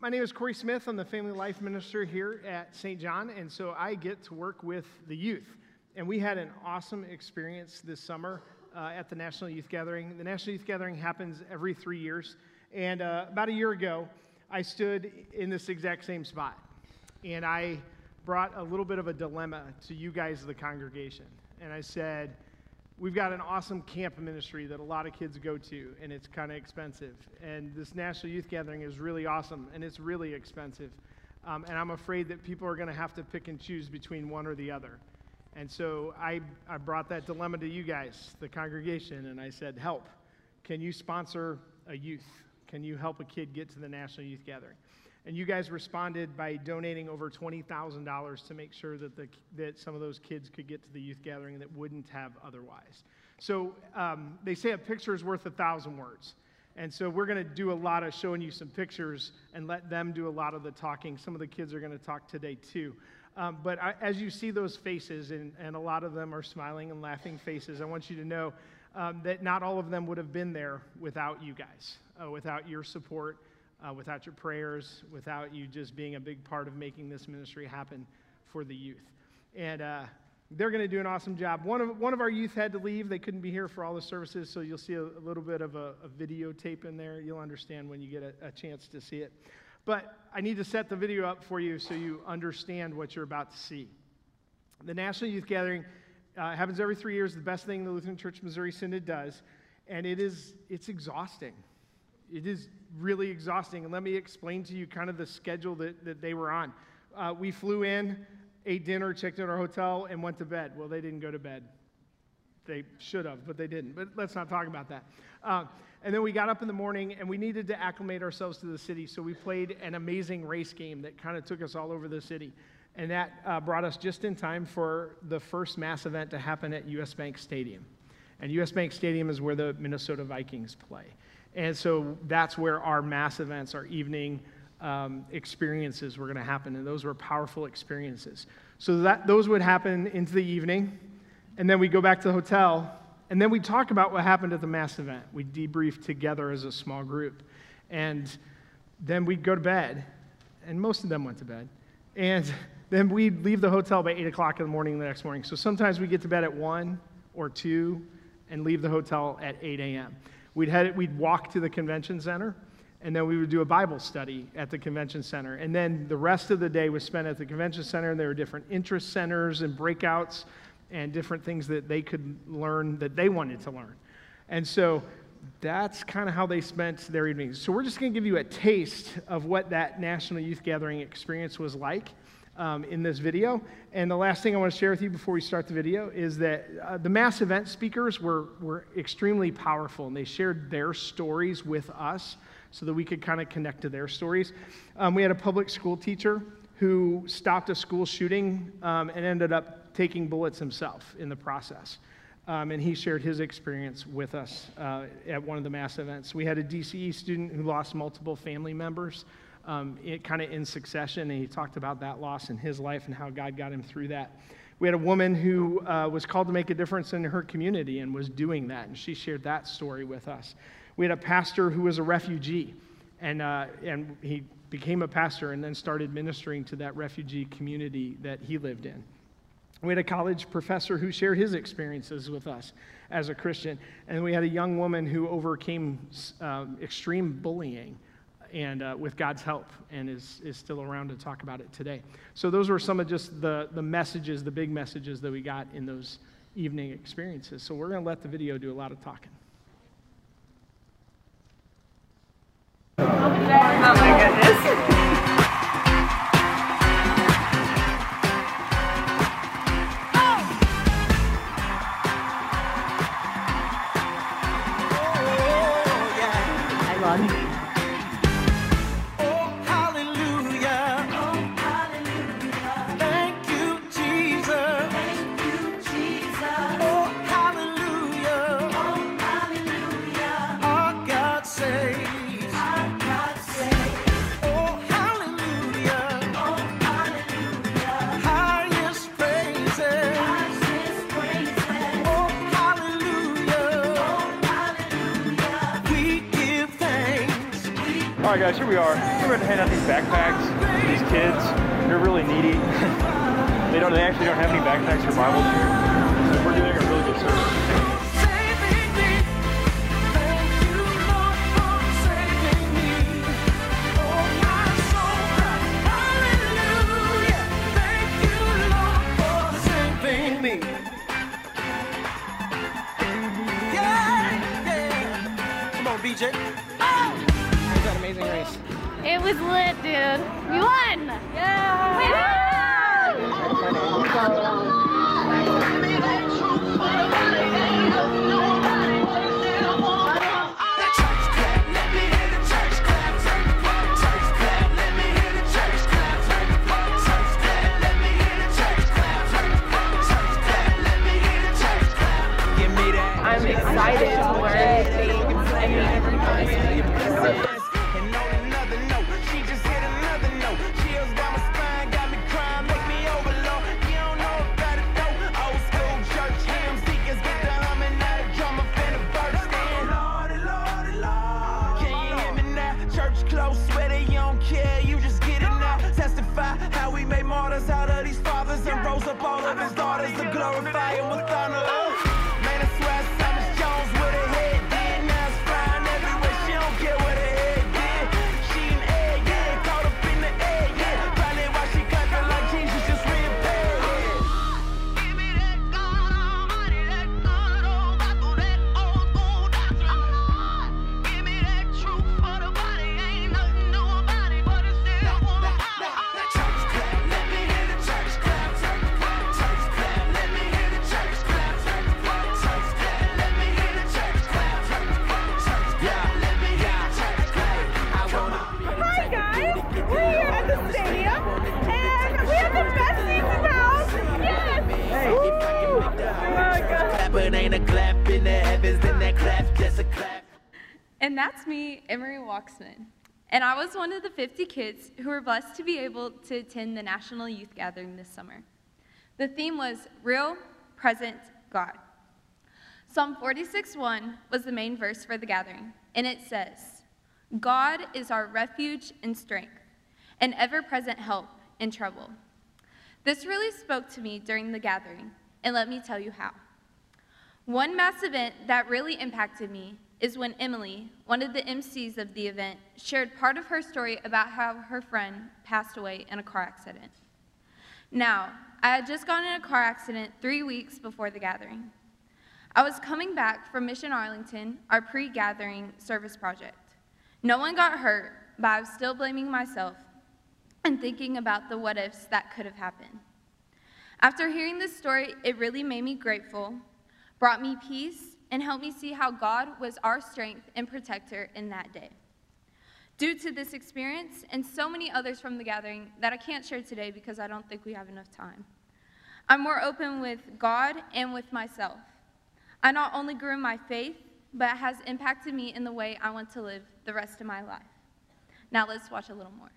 my name is Corey Smith. I'm the family life minister here at St. John, and so I get to work with the youth. And we had an awesome experience this summer uh, at the National Youth Gathering. The National Youth Gathering happens every three years, and uh, about a year ago, I stood in this exact same spot, and I brought a little bit of a dilemma to you guys, the congregation. And I said, We've got an awesome camp ministry that a lot of kids go to, and it's kind of expensive. And this National Youth Gathering is really awesome, and it's really expensive. Um, and I'm afraid that people are going to have to pick and choose between one or the other. And so I, I brought that dilemma to you guys, the congregation, and I said, Help. Can you sponsor a youth? Can you help a kid get to the National Youth Gathering? And you guys responded by donating over $20,000 to make sure that, the, that some of those kids could get to the youth gathering that wouldn't have otherwise. So um, they say a picture is worth a thousand words. And so we're going to do a lot of showing you some pictures and let them do a lot of the talking. Some of the kids are going to talk today too. Um, but I, as you see those faces, and, and a lot of them are smiling and laughing faces, I want you to know um, that not all of them would have been there without you guys, uh, without your support, uh, without your prayers, without you just being a big part of making this ministry happen for the youth. And uh, they're going to do an awesome job. One of, one of our youth had to leave. They couldn't be here for all the services, so you'll see a, a little bit of a, a videotape in there. You'll understand when you get a, a chance to see it. But I need to set the video up for you so you understand what you're about to see. The National Youth Gathering uh, happens every three years, the best thing the Lutheran Church Missouri Synod does, and it is, it's exhausting it is really exhausting. And let me explain to you kind of the schedule that, that they were on. Uh, we flew in, ate dinner, checked in our hotel, and went to bed. Well, they didn't go to bed. They should have, but they didn't. But let's not talk about that. Uh, and then we got up in the morning and we needed to acclimate ourselves to the city. So we played an amazing race game that kind of took us all over the city. And that uh, brought us just in time for the first mass event to happen at US Bank Stadium. And US Bank Stadium is where the Minnesota Vikings play. And so that's where our mass events, our evening um, experiences were going to happen. And those were powerful experiences. So that, those would happen into the evening. And then we go back to the hotel. And then we talk about what happened at the mass event. We debrief together as a small group. And then we'd go to bed. And most of them went to bed. And then we'd leave the hotel by 8 o'clock in the morning the next morning. So sometimes we get to bed at 1 or 2 and leave the hotel at 8 a.m. We'd, head, we'd walk to the convention center, and then we would do a Bible study at the convention center. And then the rest of the day was spent at the convention center, and there were different interest centers and breakouts and different things that they could learn that they wanted to learn. And so that's kind of how they spent their evenings. So we're just going to give you a taste of what that National Youth Gathering experience was like um, in this video. And the last thing I want to share with you before we start the video is that uh, the mass event speakers were, were extremely powerful and they shared their stories with us so that we could kind of connect to their stories. Um, we had a public school teacher who stopped a school shooting um, and ended up taking bullets himself in the process. Um, and he shared his experience with us uh, at one of the mass events. We had a DCE student who lost multiple family members um, it kind of in succession, and he talked about that loss in his life and how God got him through that. We had a woman who uh, was called to make a difference in her community and was doing that, and she shared that story with us. We had a pastor who was a refugee, and, uh, and he became a pastor and then started ministering to that refugee community that he lived in. We had a college professor who shared his experiences with us as a Christian. And we had a young woman who overcame um, extreme bullying and uh, with God's help, and is, is still around to talk about it today. So, those were some of just the, the messages, the big messages that we got in those evening experiences. So, we're going to let the video do a lot of talking. Oh my goodness. Guys, here we are. We're going to hand out these backpacks to these kids. They're really needy. they don't. They actually don't have any backpacks or Bibles here. So we're doing a really good service. Come on, BJ. Race? It was lit, dude. We won! Yeah! I'm me, Emery. And I was one of the 50 kids who were blessed to be able to attend the National Youth Gathering this summer. The theme was Real, Present, God. Psalm 46:1 was the main verse for the gathering, and it says, God is our refuge and strength, an ever present help in trouble. This really spoke to me during the gathering, and let me tell you how. One mass event that really impacted me is when Emily, one of the MCs of the event, shared part of her story about how her friend passed away in a car accident. Now, I had just gotten in a car accident three weeks before the gathering. I was coming back from Mission Arlington, our pre gathering service project. No one got hurt, but I was still blaming myself and thinking about the what ifs that could have happened. After hearing this story, it really made me grateful, brought me peace, and help me see how God was our strength and protector in that day. Due to this experience and so many others from the gathering that I can't share today because I don't think we have enough time, I'm more open with God and with myself. I not only grew in my faith, but it has impacted me in the way I want to live the rest of my life. Now let's watch a little more.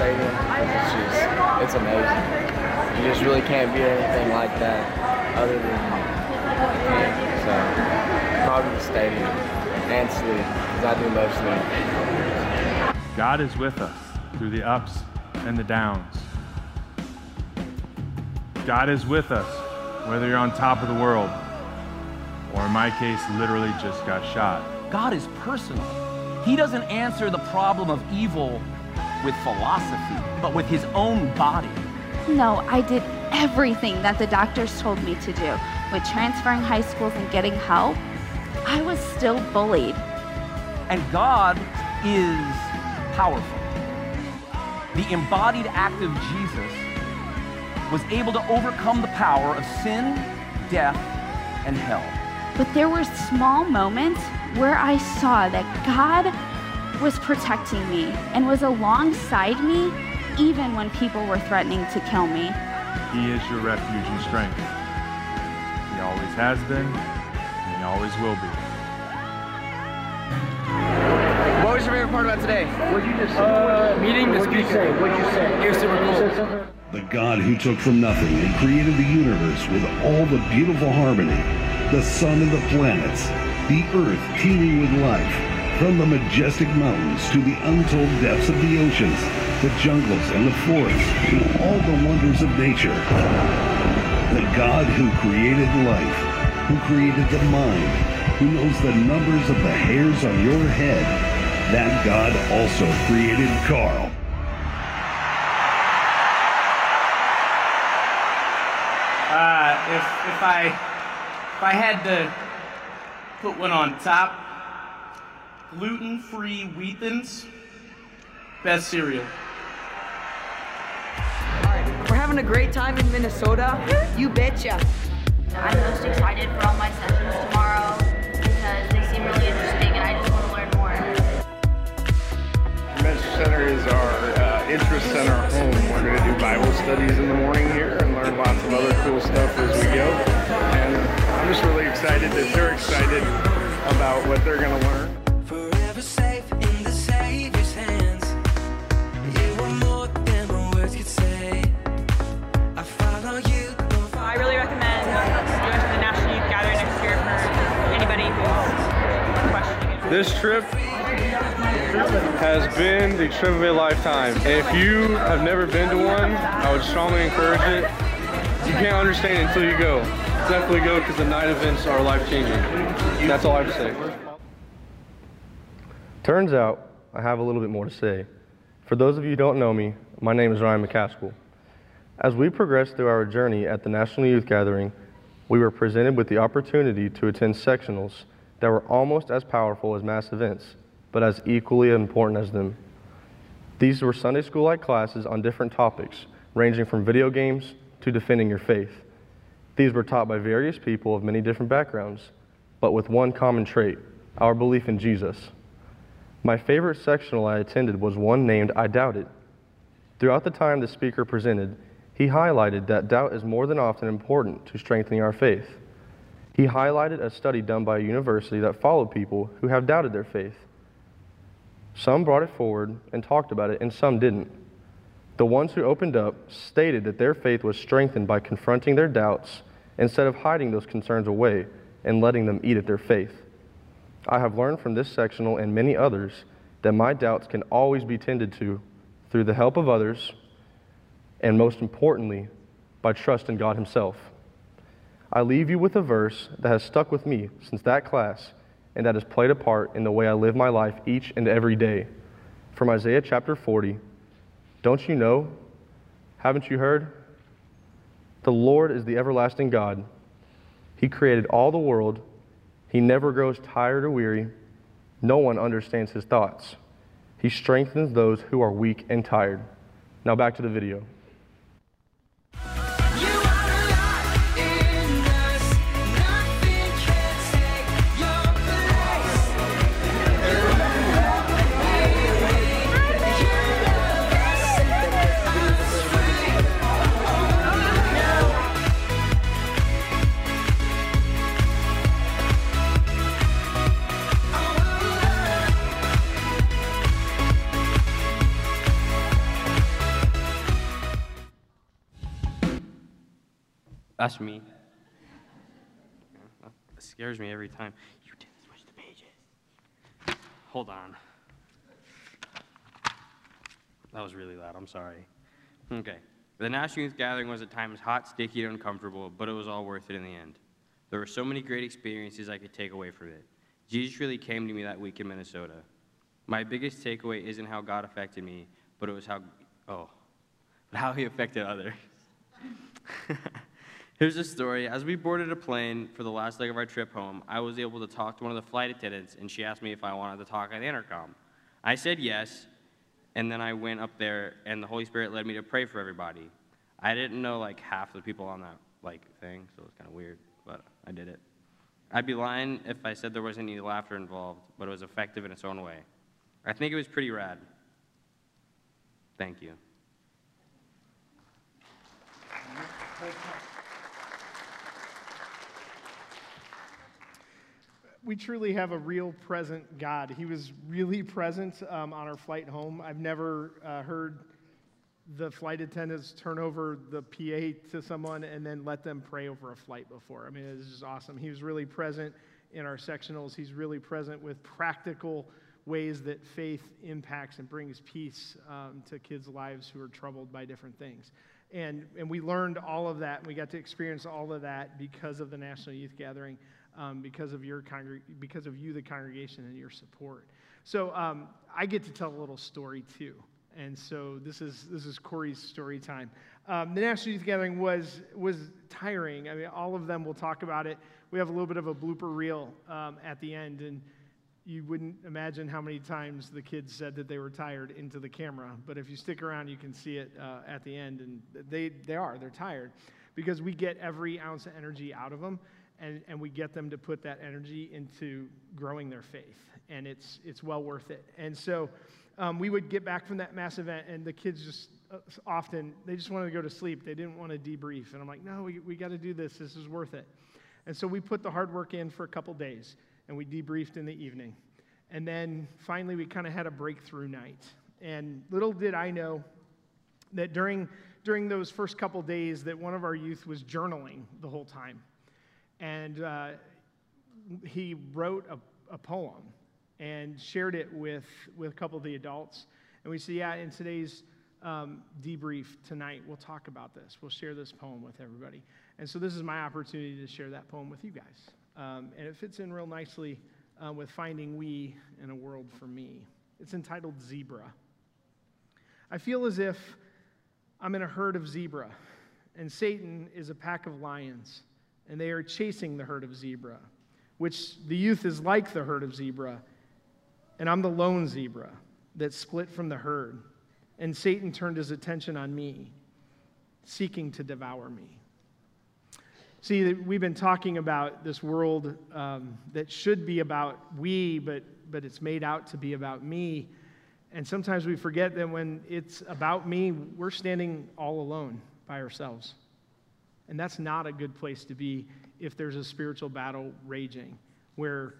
Stadium, it's just, it's amazing. You just really can't beat anything like that other than him. So, probably the stadium and sleep, because I do love sleep. God is with us through the ups and the downs. God is with us whether you're on top of the world or in my case, literally just got shot. God is personal. He doesn't answer the problem of evil with philosophy, but with his own body. No, I did everything that the doctors told me to do. With transferring high schools and getting help, I was still bullied. And God is powerful. The embodied act of Jesus was able to overcome the power of sin, death, and hell. But there were small moments where I saw that God was protecting me and was alongside me even when people were threatening to kill me. He is your refuge and strength. He always has been, and he always will be. What was your favorite part about today? What'd you just uh, meeting the speaker. What'd you say? It was super cool. The God who took from nothing and created the universe with all the beautiful harmony, the sun and the planets, the earth teeming with life, from the majestic mountains to the untold depths of the oceans, the jungles and the forests, to all the wonders of nature. The God who created life, who created the mind, who knows the numbers of the hairs on your head, that God also created Carl. Uh, if if I if I had to put one on top, gluten-free wheat thins, best cereal. We're having a great time in Minnesota. You betcha. I'm most excited for all my sessions tomorrow because they seem really interesting and I just want to learn more. Men's Center is our uh, interest center home. We're going to do Bible studies in the morning here and learn lots of other cool stuff as we go. And I'm just really excited that they're excited about what they're going to learn. This trip has been the trip of a lifetime. And if you have never been to one, I would strongly encourage it. You can't understand it until you go. Definitely go because the night events are life changing. That's all I have to say. Turns out I have a little bit more to say. For those of you who don't know me, my name is Ryan McCaskill. As we progressed through our journey at the National Youth Gathering, we were presented with the opportunity to attend sectionals that were almost as powerful as mass events, but as equally important as them. These were Sunday school like classes on different topics, ranging from video games to defending your faith. These were taught by various people of many different backgrounds, but with one common trait our belief in Jesus. My favorite sectional I attended was one named I Doubt It. Throughout the time the speaker presented, he highlighted that doubt is more than often important to strengthening our faith. He highlighted a study done by a university that followed people who have doubted their faith. Some brought it forward and talked about it, and some didn't. The ones who opened up stated that their faith was strengthened by confronting their doubts instead of hiding those concerns away and letting them eat at their faith. I have learned from this sectional and many others that my doubts can always be tended to through the help of others, and most importantly, by trust in God Himself. I leave you with a verse that has stuck with me since that class and that has played a part in the way I live my life each and every day. From Isaiah chapter 40 Don't you know? Haven't you heard? The Lord is the everlasting God. He created all the world. He never grows tired or weary. No one understands his thoughts. He strengthens those who are weak and tired. Now back to the video. Scares me every time. You didn't switch the pages. Hold on. That was really loud. I'm sorry. Okay. The National Youth Gathering was at times hot, sticky, and uncomfortable, but it was all worth it in the end. There were so many great experiences I could take away from it. Jesus really came to me that week in Minnesota. My biggest takeaway isn't how God affected me, but it was how, oh, but how he affected others. Here's a story. As we boarded a plane for the last leg of our trip home, I was able to talk to one of the flight attendants, and she asked me if I wanted to talk at the intercom. I said yes, and then I went up there, and the Holy Spirit led me to pray for everybody. I didn't know like half the people on that like thing, so it was kind of weird, but I did it. I'd be lying if I said there wasn't any laughter involved, but it was effective in its own way. I think it was pretty rad. Thank you. We truly have a real present God. He was really present um, on our flight home. I've never uh, heard the flight attendants turn over the PA to someone and then let them pray over a flight before. I mean, it's just awesome. He was really present in our sectionals. He's really present with practical ways that faith impacts and brings peace um, to kids' lives who are troubled by different things. And, and we learned all of that, and we got to experience all of that because of the National Youth Gathering um, because of your congreg- because of you, the congregation, and your support. So um, I get to tell a little story too, and so this is this is Corey's story time. Um, the National Youth Gathering was was tiring. I mean, all of them will talk about it. We have a little bit of a blooper reel um, at the end, and you wouldn't imagine how many times the kids said that they were tired into the camera. But if you stick around, you can see it uh, at the end, and they they are they're tired because we get every ounce of energy out of them and, and we get them to put that energy into growing their faith. And it's, it's well worth it. And so um, we would get back from that mass event, and the kids just uh, often, they just wanted to go to sleep. They didn't want to debrief. And I'm like, no, we, we got to do this. This is worth it. And so we put the hard work in for a couple days, and we debriefed in the evening. And then finally, we kind of had a breakthrough night. And little did I know that during, during those first couple days that one of our youth was journaling the whole time and uh, he wrote a, a, poem and shared it with, with a couple of the adults. And we said, yeah, in today's um, debrief tonight, we'll talk about this. We'll share this poem with everybody. And so this is my opportunity to share that poem with you guys. Um, and it fits in real nicely uh, with Finding We in a World for Me. It's entitled Zebra. I feel as if I'm in a herd of zebra, and Satan is a pack of lions and they are chasing the herd of zebra, which the youth is like the herd of zebra, and I'm the lone zebra that split from the herd. And Satan turned his attention on me, seeking to devour me. See, we've been talking about this world um, that should be about we, but, but it's made out to be about me. And sometimes we forget that when it's about me, we're standing all alone by ourselves. And that's not a good place to be if there's a spiritual battle raging where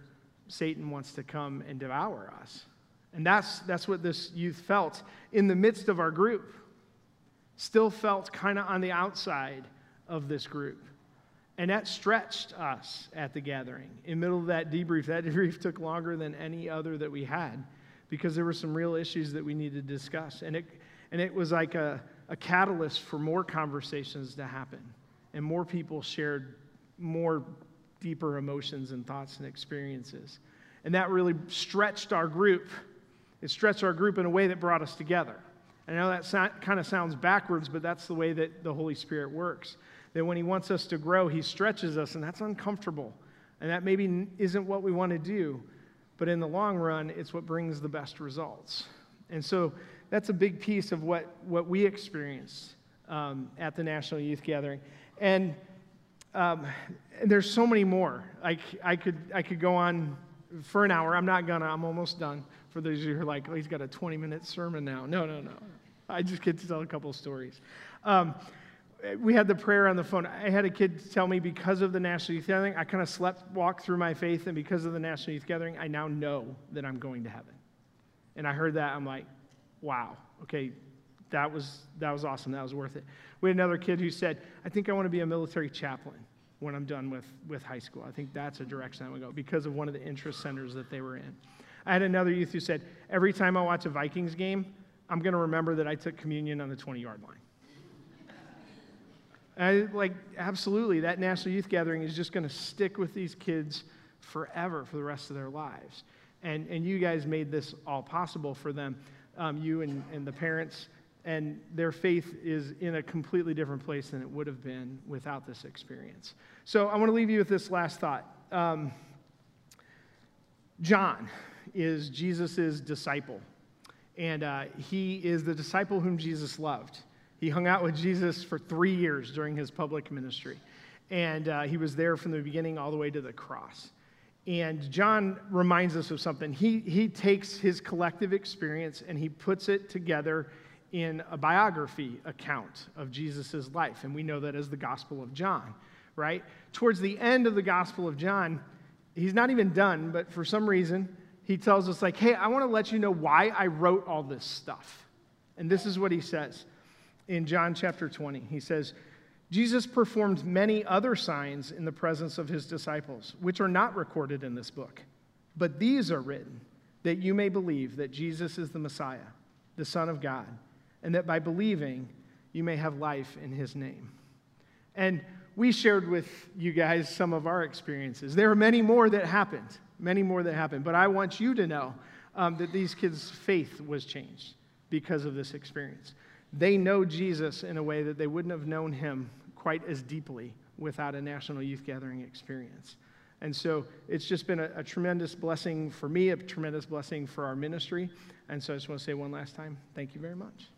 Satan wants to come and devour us. And that's, that's what this youth felt in the midst of our group. Still felt kind of on the outside of this group. And that stretched us at the gathering. In the middle of that debrief, that debrief took longer than any other that we had because there were some real issues that we needed to discuss. And it, and it was like a, a catalyst for more conversations to happen and more people shared more deeper emotions and thoughts and experiences. And that really stretched our group. It stretched our group in a way that brought us together. I know that so- kind of sounds backwards, but that's the way that the Holy Spirit works. That when He wants us to grow, He stretches us, and that's uncomfortable. And that maybe isn't what we want to do, but in the long run, it's what brings the best results. And so that's a big piece of what, what we experience um, at the National Youth Gathering. And, um, and there's so many more. I, I, could, I could go on for an hour. I'm not gonna, I'm almost done. For those of you who are like, oh, he's got a 20 minute sermon now. No, no, no. I just get to tell a couple stories. Um, we had the prayer on the phone. I had a kid tell me because of the National Youth Gathering, I kind of slept, walked through my faith, and because of the National Youth Gathering, I now know that I'm going to heaven. And I heard that, I'm like, wow, okay, that was, that was awesome. That was worth it. We had another kid who said, I think I want to be a military chaplain when I'm done with, with high school. I think that's a direction I would go because of one of the interest centers that they were in. I had another youth who said, Every time I watch a Vikings game, I'm going to remember that I took communion on the 20 yard line. I, like, absolutely, that National Youth Gathering is just going to stick with these kids forever for the rest of their lives. And, and you guys made this all possible for them, um, you and, and the parents. And their faith is in a completely different place than it would have been without this experience. So I want to leave you with this last thought. Um, John is Jesus' disciple, and uh, he is the disciple whom Jesus loved. He hung out with Jesus for three years during his public ministry, and uh, he was there from the beginning all the way to the cross. And John reminds us of something. He, he takes his collective experience and he puts it together in a biography account of Jesus' life. And we know that as the Gospel of John, right? Towards the end of the Gospel of John, he's not even done, but for some reason, he tells us, like, hey, I want to let you know why I wrote all this stuff. And this is what he says in John chapter 20. He says, Jesus performed many other signs in the presence of his disciples, which are not recorded in this book. But these are written that you may believe that Jesus is the Messiah, the Son of God, and that by believing you may have life in his name. And we shared with you guys some of our experiences. There are many more that happened, many more that happened. But I want you to know um, that these kids' faith was changed because of this experience. They know Jesus in a way that they wouldn't have known him quite as deeply without a National Youth Gathering experience. And so it's just been a, a, tremendous blessing for me, a tremendous blessing for our ministry. And so I just want to say one last time thank you very much.